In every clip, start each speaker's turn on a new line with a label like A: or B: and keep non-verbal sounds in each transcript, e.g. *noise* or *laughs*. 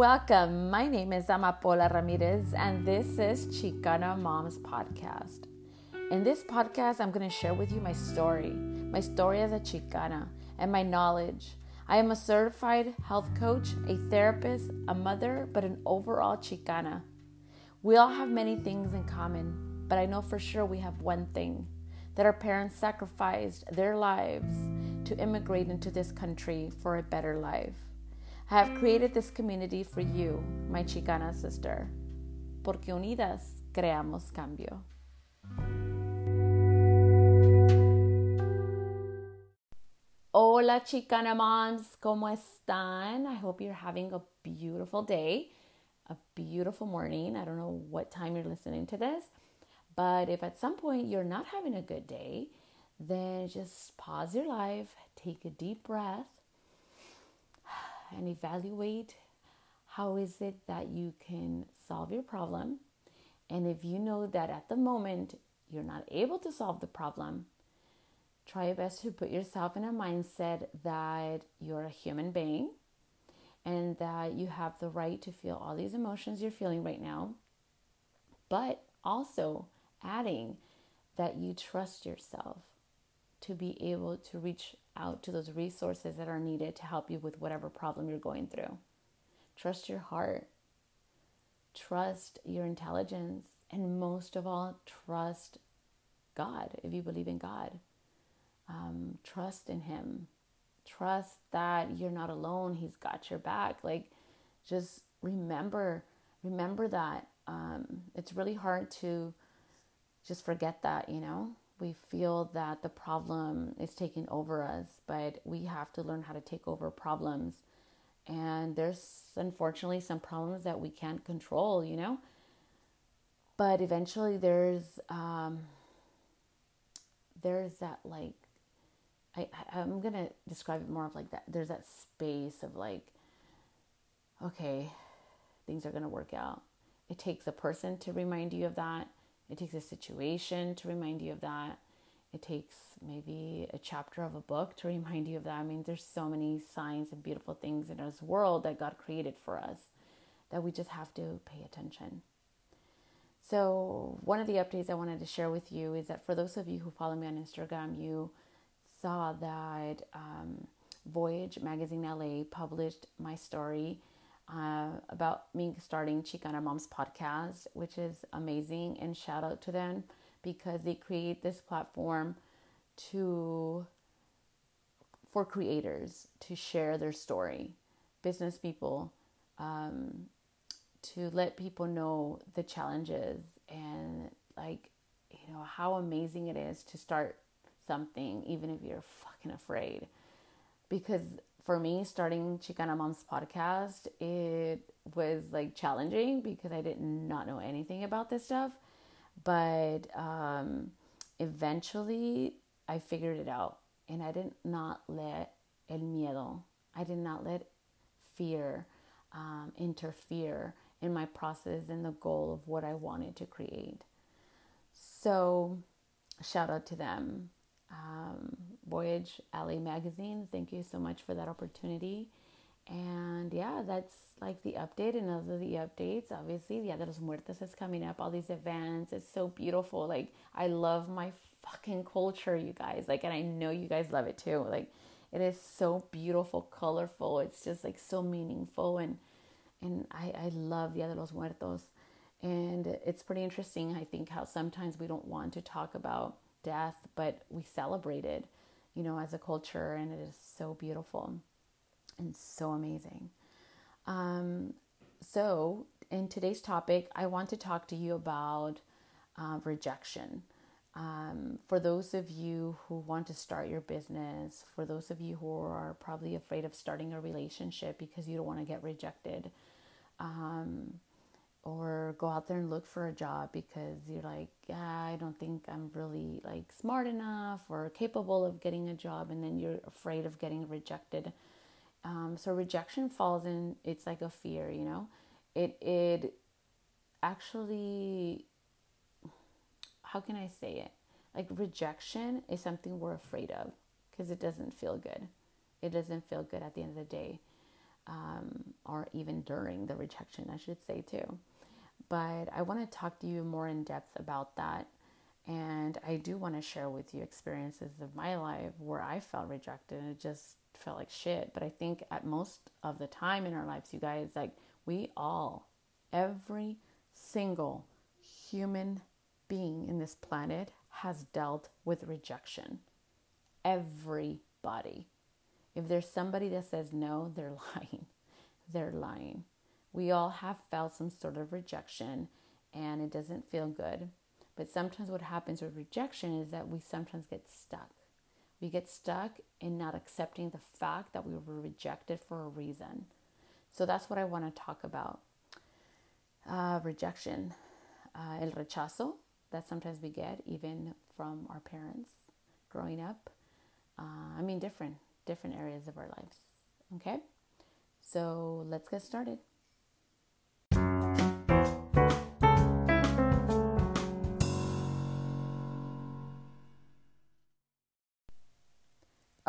A: Welcome. My name is Amapola Ramirez, and this is Chicana Moms Podcast. In this podcast, I'm going to share with you my story, my story as a Chicana, and my knowledge. I am a certified health coach, a therapist, a mother, but an overall Chicana. We all have many things in common, but I know for sure we have one thing that our parents sacrificed their lives to immigrate into this country for a better life. I have created this community for you, my Chicana sister, porque unidas creamos cambio. Hola, Chicana moms, ¿cómo están? I hope you're having a beautiful day, a beautiful morning. I don't know what time you're listening to this, but if at some point you're not having a good day, then just pause your life, take a deep breath, and evaluate how is it that you can solve your problem. And if you know that at the moment you're not able to solve the problem, try your best to put yourself in a mindset that you're a human being and that you have the right to feel all these emotions you're feeling right now, but also adding that you trust yourself to be able to reach out to those resources that are needed to help you with whatever problem you're going through. Trust your heart, trust your intelligence, and most of all, trust God if you believe in God. Um, trust in Him. Trust that you're not alone. He's got your back. Like, just remember, remember that. Um, it's really hard to just forget that, you know? We feel that the problem is taking over us, but we have to learn how to take over problems. And there's unfortunately some problems that we can't control, you know. But eventually, there's um, there's that like I I'm gonna describe it more of like that. There's that space of like, okay, things are gonna work out. It takes a person to remind you of that it takes a situation to remind you of that. It takes maybe a chapter of a book to *laughs* remind you of that. I mean, there's so many signs and beautiful things in this world that God created for us that we just have to pay attention. So, one of the updates I wanted to share with you is that for those of you who follow me on Instagram, you saw that um, Voyage Magazine LA published my story uh, about me starting Chicana Moms podcast, which is amazing. And shout out to them because they create this platform to for creators to share their story, business people, um, to let people know the challenges and like you know how amazing it is to start something even if you're fucking afraid because for me, starting Chicana Moms podcast, it was like challenging because I did not know anything about this stuff. But um, eventually, I figured it out, and I did not let el miedo, I did not let fear um, interfere in my process and the goal of what I wanted to create. So, shout out to them um, Voyage LA Magazine. Thank you so much for that opportunity. And yeah, that's like the update. And other the updates, obviously, Dia de los Muertos is coming up. All these events, it's so beautiful. Like I love my fucking culture, you guys. Like, and I know you guys love it too. Like, it is so beautiful, colorful. It's just like so meaningful, and and I I love Dia de los Muertos. And it's pretty interesting, I think, how sometimes we don't want to talk about death, but we celebrated, you know, as a culture, and it is so beautiful and so amazing. Um, so, in today's topic, I want to talk to you about uh, rejection. Um, for those of you who want to start your business, for those of you who are probably afraid of starting a relationship because you don't want to get rejected, um, or go out there and look for a job because you're like, yeah, I don't think I'm really like smart enough or capable of getting a job, and then you're afraid of getting rejected. Um, so rejection falls in. It's like a fear, you know. It it actually, how can I say it? Like rejection is something we're afraid of because it doesn't feel good. It doesn't feel good at the end of the day. um, or even during the rejection, I should say too. But I want to talk to you more in depth about that. And I do want to share with you experiences of my life where I felt rejected and it just felt like shit. But I think at most of the time in our lives, you guys, like we all, every single human being in this planet has dealt with rejection. Everybody. If there's somebody that says no, they're *laughs* lying. They're lying. We all have felt some sort of rejection and it doesn't feel good. But sometimes what happens with rejection is that we sometimes get stuck. We get stuck in not accepting the fact that we were rejected for a reason. So that's what I want to talk about. Uh, rejection, uh, el rechazo that sometimes we get even from our parents growing up. Uh, I mean, different different areas of our lives. Okay, so let's get started.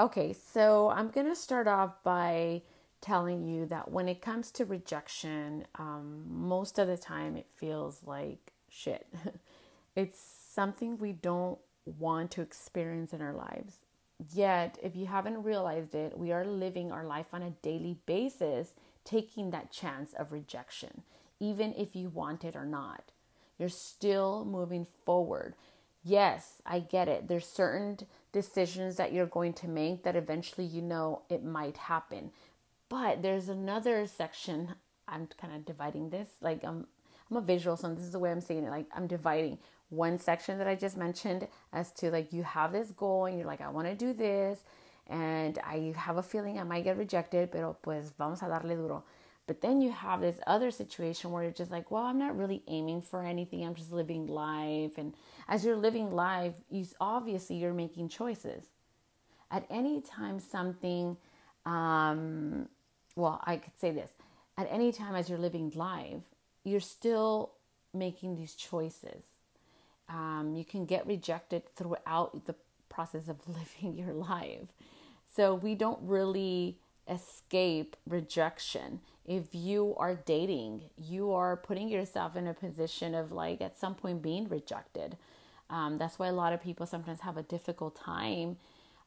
A: Okay, so I'm going to start off by telling you that when it comes to rejection, um, most of the time it feels like shit. *laughs* it's something we don't want to experience in our lives. Yet, if you haven't realized it, we are living our life on a daily basis, taking that chance of rejection, even if you want it or not. You're still moving forward. Yes, I get it. There's certain decisions that you're going to make that eventually you know it might happen. But there's another section. I'm kind of dividing this. Like I'm, I'm a visual, so this is the way I'm saying it. Like I'm dividing one section that I just mentioned as to like you have this goal and you're like I want to do this and I have a feeling I might get rejected, pero pues vamos a darle duro. But then you have this other situation where you're just like, well, I'm not really aiming for anything. I'm just living life. And as you're living life, you obviously you're making choices. At any time something um, well, I could say this. At any time as you're living life, you're still making these choices um, you can get rejected throughout the process of *laughs* living your life. So we don't really escape rejection. If you are dating, you are putting yourself in a position of like at some point being rejected. Um, that's why a lot of people sometimes have a difficult time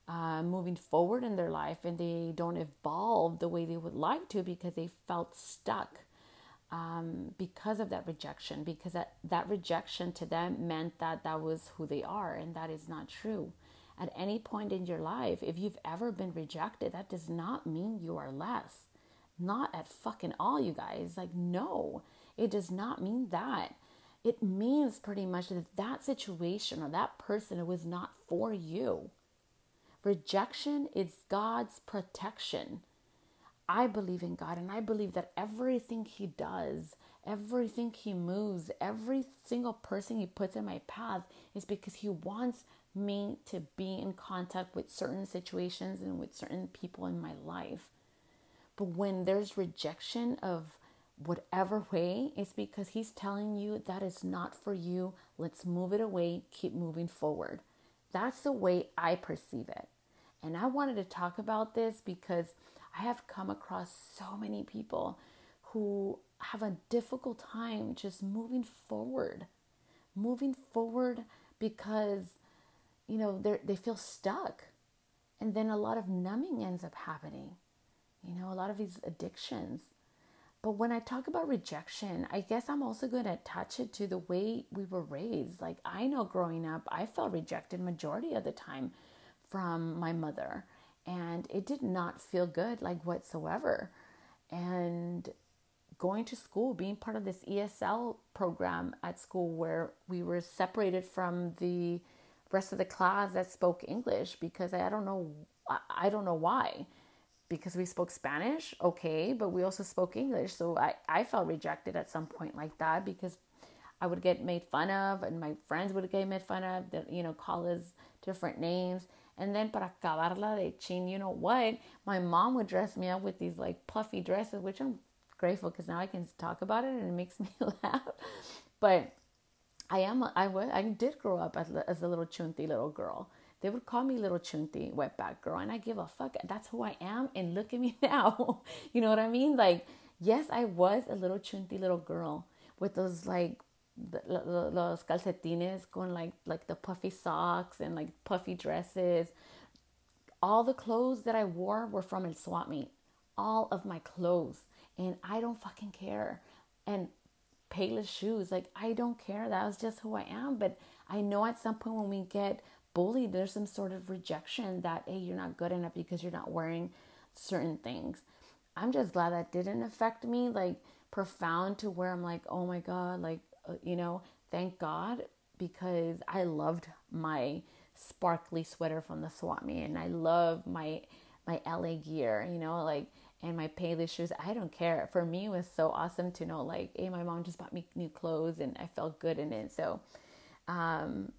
A: uh, moving forward in their life and they don't evolve the way they would like to because they felt stuck um, because of that rejection, because that, that rejection to them meant that that was who they are, and that is not true. At any point in your life, if you've ever been rejected, that does not mean you are less. Not at fucking all, you guys. Like, no, it does not mean that. It means pretty much that that situation or that person was not for you. Rejection is God's protection I believe in God and I believe that everything He does, everything He moves, every single person He puts in my path is because He wants me to be in contact with certain situations and with certain people in my life. But when there's rejection of whatever way, it's because He's telling you that is not for you. Let's move it away, keep moving forward. That's the way I perceive it. And I wanted to talk about this because I have come across so many people who have a difficult time just moving forward, moving forward because, you know, they they feel stuck. And then a lot of numbing ends up happening, you know, a lot of these addictions. But when I talk about rejection, I guess I'm also going to attach it to the way we were raised. Like I know growing up, I felt rejected majority of the time from my mother and it did not feel good like whatsoever and going to school being part of this esl program at school where we were separated from the rest of the class that spoke english because i don't know i don't know why because we spoke spanish okay but we also spoke english so i, I felt rejected at some point like that because i would get made fun of and my friends would get made fun of that you know call us different names and then para acabarla de chin, you know what? My mom would dress me up with these like puffy dresses, which I'm grateful because now I can talk about it and it makes *laughs* me laugh. But I am I was I did grow up as, as a little chunty little girl. They would call me little chunti, wetback girl, and I give a fuck. That's who I am. And look at me *laughs* now. you know what I mean? Like, yes, I was a little chunti little girl with those like the, los calcetines con like like the puffy socks and like puffy dresses. All the clothes that I wore were from a swap meet. All of my clothes, and I don't fucking care. And payless shoes, like I don't care. That was just who I am. But I know at some point when we get bullied, there's some sort of rejection that hey, you're not good enough because you're not wearing certain things. I'm just glad that didn't affect me like profound to where I'm like, oh my god, like uh, you know, thank God because I loved my sparkly sweater from the swap meet and I love my my LA gear, you know, like and my Payless shoes. I don't care. For me, it was so awesome to know, like, hey, my mom just bought me new clothes and I felt good in it. So, um,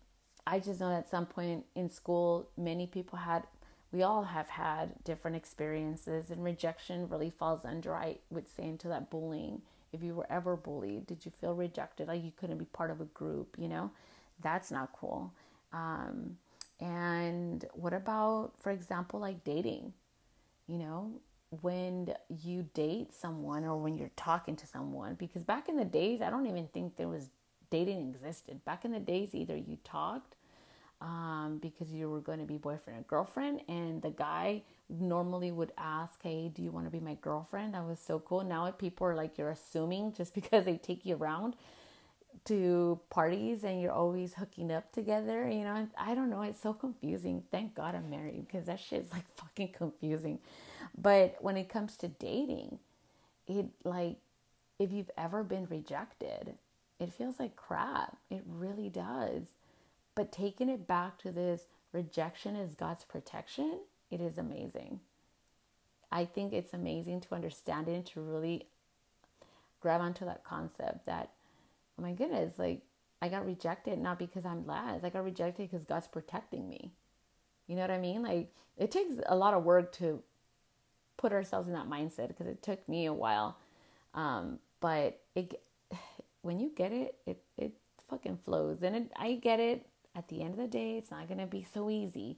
A: I just know at some point in school, many people had, we all have had different experiences, and rejection really falls under, I would say, into that bullying. If you were ever bullied, did you feel rejected? Like you couldn't be part of a group, you know? That's not cool. Um, and what about, for example, like dating? You know, when you date someone or when you're talking to someone, because back in the days, I don't even think there was dating existed. Back in the days, either you talked um, because you were going to be boyfriend and girlfriend, and the guy normally would ask, Hey, do you want to be my girlfriend? That was so cool. Now people are like, you're assuming just *laughs* because they take you around to parties and you're always hooking up together, you know, I don't know, it's so confusing. Thank God I'm married because that shit's like *laughs* fucking confusing. But when it comes to dating, it like if you've ever been rejected, it feels like crap. It really does. But taking it back to this rejection is God's protection, it is amazing. I think it's amazing to understand it and to really grab onto that concept that, oh my goodness, like I got rejected not because I'm last. I got rejected because God's protecting me. You know what I mean? Like it takes a lot of work to put ourselves in that mindset because it took me a while. Um, but it when you get it, it it fucking flows. And it, I get it. At the end of the day, it's not gonna be so easy.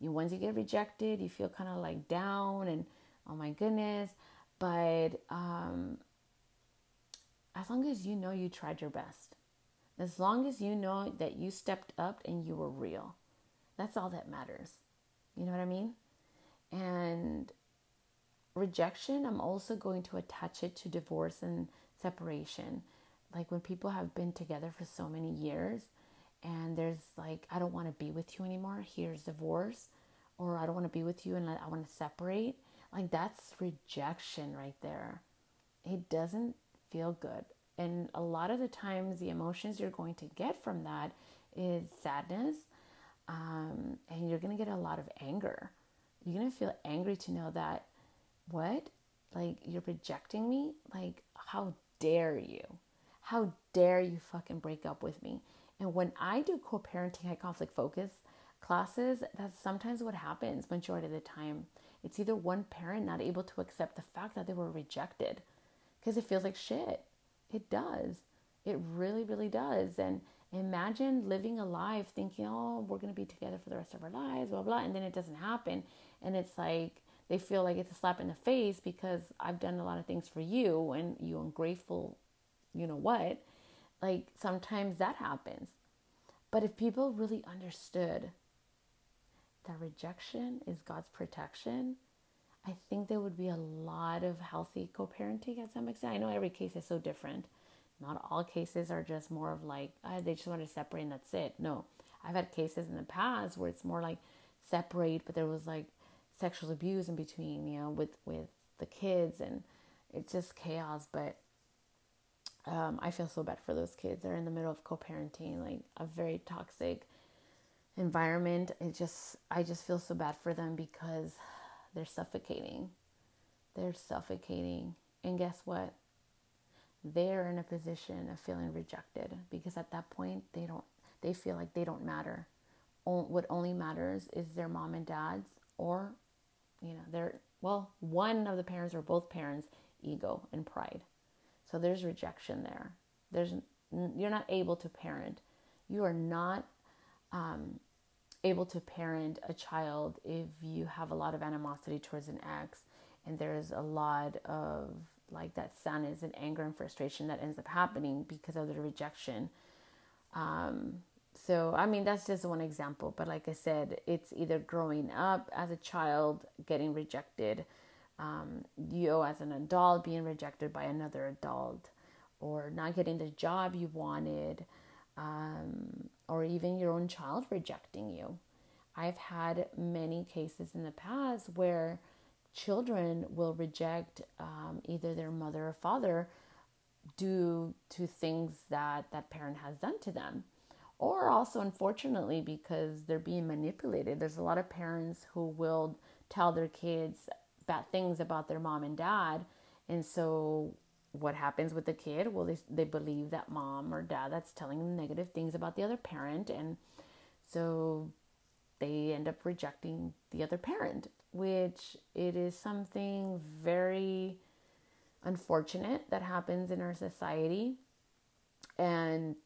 A: You once you get rejected, you feel kind of like down and oh my goodness. But um, as long as you know you tried your best, as long as you know that you stepped up and you were real, that's all that matters. You know what I mean? And rejection, I'm also going to attach it to divorce and separation. Like when people have been together for so many years and there's like, I don't want to be with you anymore, here's divorce, or I don't want to be with you and I want to separate. Like that's rejection right there. It doesn't feel good. And a lot of the times, the emotions you're going to get from that is sadness, um, and you're going to get a lot of anger. You're going to feel angry to know that what? Like, you're rejecting me? Like, how dare you? How dare you fucking break up with me? And when I do co parenting high conflict focus classes, that's sometimes what happens majority of the time. It's either one parent not able to accept the fact that they were rejected because it feels like shit. It does. It really, really does. And imagine living a life thinking, oh, we're going to be together for the rest of our lives, blah, blah. And then it doesn't happen. And it's like, they feel like it's a slap in the face because I've done a lot of things for you and you ungrateful, you know what? Like sometimes that happens. But if people really understood that rejection is God's protection, I think there would be a lot of healthy co parenting at some extent. I know every case is so different. Not all cases are just more of like, oh, they just want to separate and that's it. No, I've had cases in the past where it's more like separate, but there was like sexual abuse in between, you know, with with the kids, and it's just chaos. But um, I feel so bad for those kids. They're in the middle of co-parenting, like a very toxic environment. It just, I just feel so bad for them because they're suffocating. They're suffocating, and guess what? They're in a position of feeling rejected because at that point they don't. They feel like they don't matter. What only matters is their mom and dad's or you know, they're, well, one of the parents or both parents' ego and pride. So there's rejection there. There's, you're not able to parent. You are not um, able to parent a child if you have a lot of animosity towards an ex and there's a lot of like that sadness and anger and frustration that ends up happening because of the rejection. Um, so, I mean, that's just one example. But like I said, it's either growing up as a child, getting rejected, um, you as an adult being rejected by another adult, or not getting the job you wanted, um, or even your own child rejecting you. I've had many cases in the past where children will reject um, either their mother or father due to things that that parent has done to them or also unfortunately because they're being manipulated there's a lot of parents who will tell their kids bad things about their mom and dad. And so what happens with the kid? Well they, they believe that mom or dad that's telling them negative things about the other parent. And so they end up rejecting the other parent which it is something very unfortunate that happens in our society. And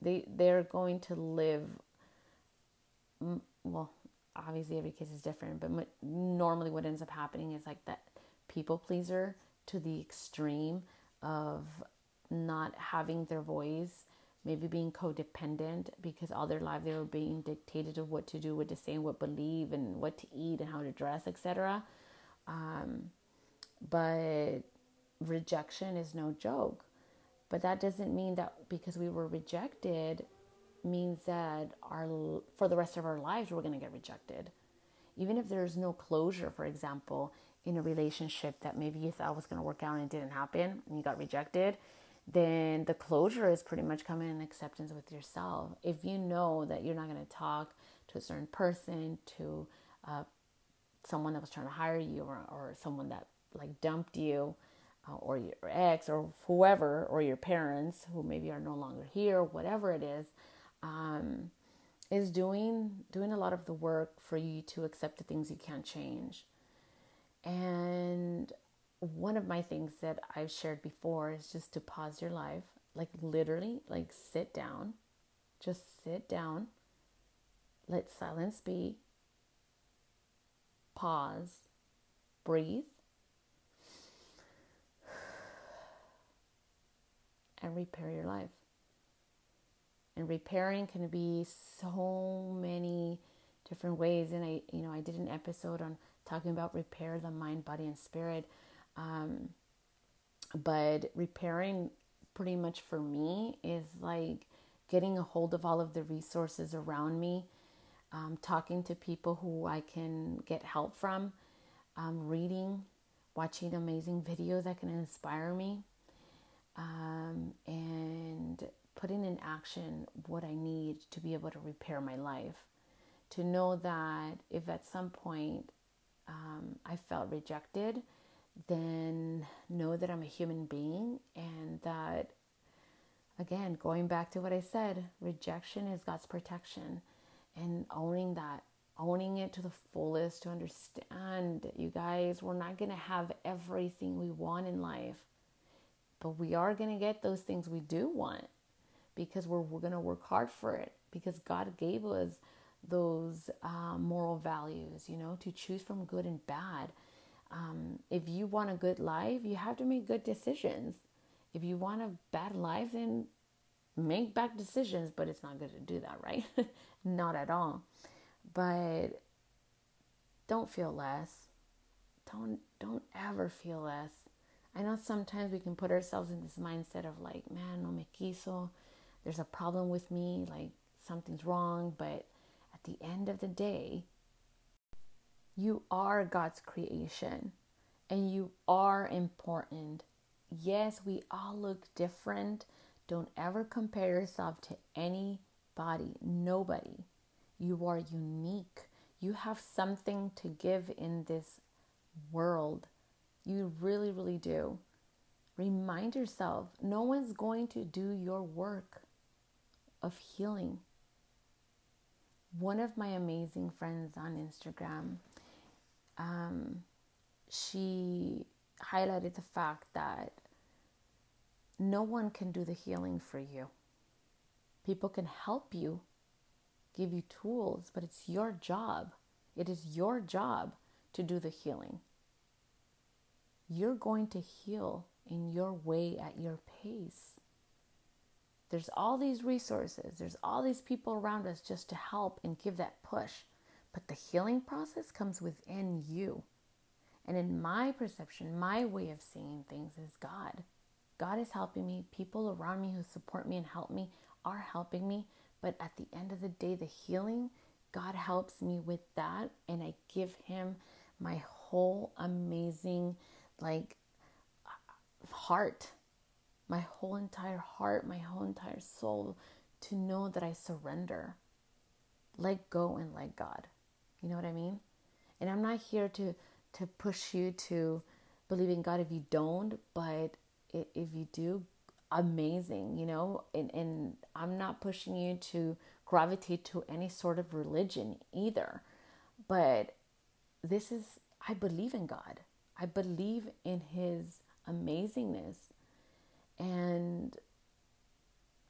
A: they they're going to live well obviously every case is different but normally what ends up happening is like that people pleaser to the extreme of not having their voice maybe being codependent because all their life they were being dictated of what to do, what to say, and what believe, and what to eat and how to dress, etc. Um, but rejection is no joke. But that doesn't mean that because we were rejected means that our for the rest of our lives we're going to get rejected. Even if there's no closure, for example, in a relationship that maybe you thought was going to work out and it didn't happen and you got rejected, then the closure is pretty much coming in acceptance with yourself. If you know that you're not going to talk to a certain person, to uh, someone that was trying to hire you, or, or someone that like dumped you, uh, or your ex, or whoever, or your parents who maybe are no longer here, whatever it is, um, is doing doing a lot of the work for you to accept the things you can't change. And one of my things that I've shared before is just to pause your life, like literally, like sit down, just sit down, let silence be, pause, breathe, *sighs* and repair your life. And repairing can be so many different ways. And I, you know, I did an episode on talking about repair the mind, body, and spirit. Um, but repairing pretty much for me is like getting a hold of all of the resources around me, um, talking to people who I can get help from, um, reading, watching amazing videos that can inspire me, um, and putting in action what I need to be able to repair my life. To know that if at some point um, I felt rejected, then know that I'm a human being and that, again, going back to what I said, rejection is God's protection and owning that, owning it to the fullest to understand, you guys, we're not going to have everything we want in life, but we are going to get those things we do want because we're, we're going to work hard for it because God gave us those uh, moral values, you know, to choose from good and bad um, if you want a good life, you have to make good decisions. If you want a bad life, then make bad decisions, but it's not good to do that, right? *laughs* not at all. But don't feel less. Don't don't ever feel less. I know sometimes we can put ourselves in this mindset of like, man, no me quiso. There's a problem with me, like something's wrong, but at the end of the day, you are God's creation and you are important. Yes, we all look different. Don't ever compare yourself to anybody, nobody. You are unique. You have something to give in this world. You really, really do. Remind yourself no one's going to do your work of healing. One of my amazing friends on Instagram, um, she highlighted the fact that no one can do the healing for you. People can help you, give you tools, but it's your job. It is your job to do the healing. You're going to heal in your way at your pace. There's all these resources, there's all these people around us just to help and give that push. But the healing process comes within you. And in my perception, my way of seeing things is God. God is helping me. People around me who support me and help me are helping me. But at the end of the day, the healing, God helps me with that. And I give Him my whole amazing, like, heart, my whole entire heart, my whole entire soul to know that I surrender. Let go and let God. You know what I mean? And I'm not here to to push you to believe in God if you don't, but if you do, amazing, you know? And, and I'm not pushing you to gravitate to any sort of religion either. But this is, I believe in God. I believe in His amazingness. And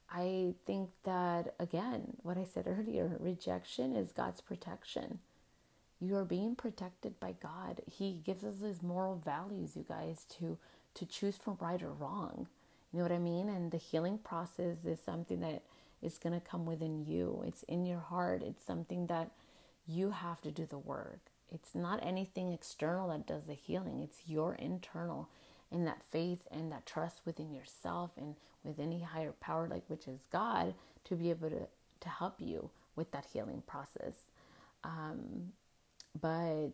A: I think that, again, what I said earlier rejection is God's protection. You are being protected by God. He gives us His moral values, you guys, to, to choose from right or wrong. You know what I mean? And the healing process is something that is going to come within you, it's in your heart, it's something that you have to do the work. It's not anything external that does the healing, it's your internal and that faith and that trust within yourself and with any higher power like which is God to be able to to help you with that healing process. Um, but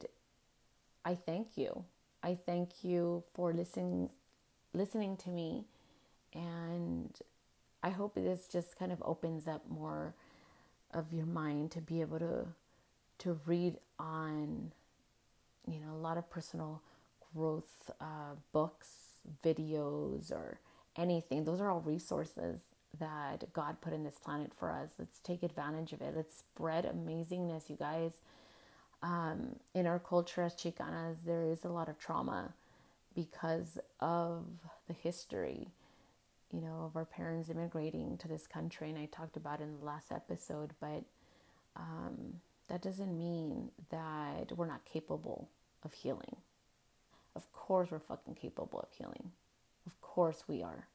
A: I thank you. I thank you for listening listening to me and I hope this just kind of opens up more of your mind to be able to to read on you know a lot of personal growth uh, books, videos, or anything. Those are all resources that God put in this planet for us. Let's take advantage of it. Let's spread amazingness, you guys. Um, in our culture as Chicanas, there is a lot of trauma because of the history, you know, of our parents immigrating to this country. And I talked about in the last episode, but um, that doesn't mean that we're not capable of healing. Of course, we're fucking capable of healing. Of course, we are.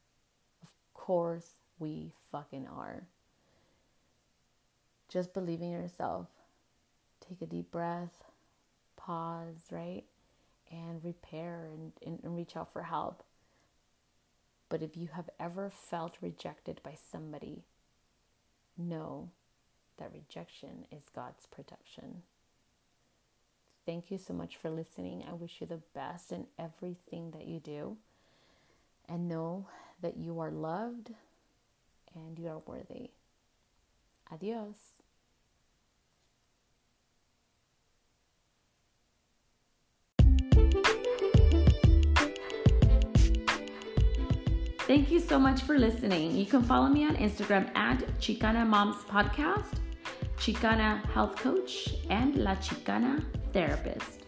A: Of course, we fucking are. Just believe in yourself. Take a deep breath, pause, right? And repair and, and, and reach out for help. But if you have ever felt rejected by somebody, know that rejection is God's protection. Thank you so much for listening. I wish you the best in everything that you do. And know that you are loved and you are worthy. Adios. Thank you so much for listening. You can follow me on Instagram at Chicana Moms Podcast, Chicana Health Coach, and La Chicana therapist.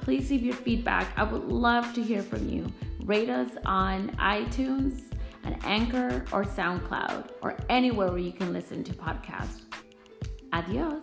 A: Please leave your feedback. I would love to hear from you. Rate us on iTunes, an Anchor, or SoundCloud, or anywhere where you can listen to podcasts. Adios.